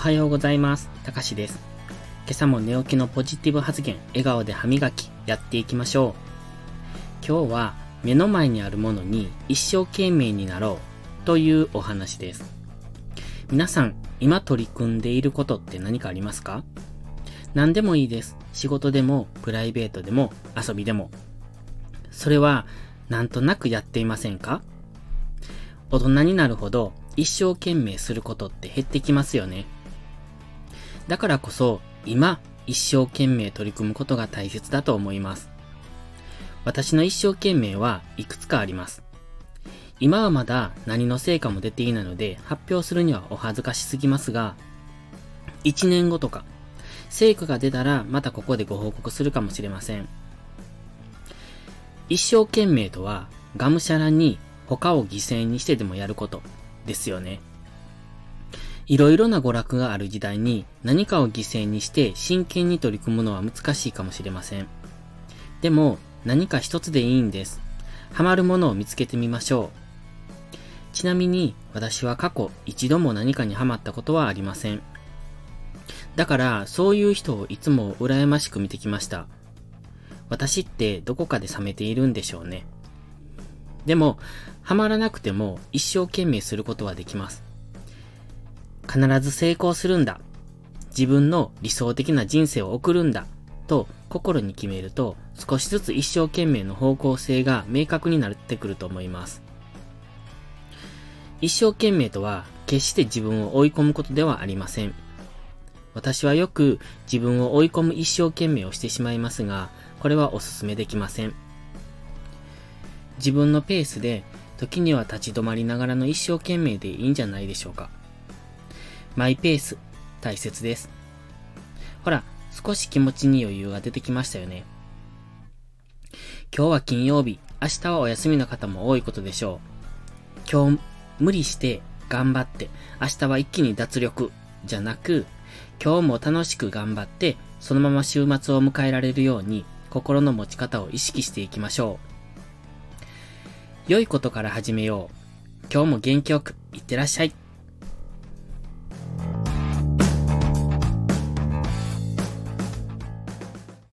はようございます。たかしです。今朝も寝起きのポジティブ発言、笑顔で歯磨き、やっていきましょう。今日は目の前にあるものに一生懸命になろうというお話です。皆さん、今取り組んでいることって何かありますか？何でもいいです。仕事でも、プライベートでも、遊びでも。それは、なんとなくやっていませんか？大人になるほど一生懸命することって減ってきますよね。だからこそ、今、一生懸命取り組むことが大切だと思います。私の一生懸命はいくつかあります。今はまだ何の成果も出ていないので発表するにはお恥ずかしすぎますが、1年後とか、成果が出たらまたここでご報告するかもしれません。一生懸命とは、がむしゃらに他を犠牲にしてでもやることですよね。いろいろな娯楽がある時代に何かを犠牲にして真剣に取り組むのは難しいかもしれません。でも何か一つでいいんです。ハマるものを見つけてみましょう。ちなみに私は過去一度も何かにハマったことはありません。だからそういう人をいつも羨ましく見てきました。私ってどこかで冷めているんでしょうね。でも、ハマらなくても一生懸命することはできます。必ず成功するんだ。自分の理想的な人生を送るんだ。と心に決めると少しずつ一生懸命の方向性が明確になってくると思います。一生懸命とは決して自分を追い込むことではありません。私はよく自分を追い込む一生懸命をしてしまいますが、これはお勧めできません。自分のペースで時には立ち止まりながらの一生懸命でいいんじゃないでしょうか。マイペース、大切です。ほら、少し気持ちに余裕が出てきましたよね。今日は金曜日、明日はお休みの方も多いことでしょう。今日、無理して、頑張って、明日は一気に脱力、じゃなく、今日も楽しく頑張って、そのまま週末を迎えられるように、心の持ち方を意識していきましょう。良いことから始めよう。今日も元気よく、いってらっしゃい。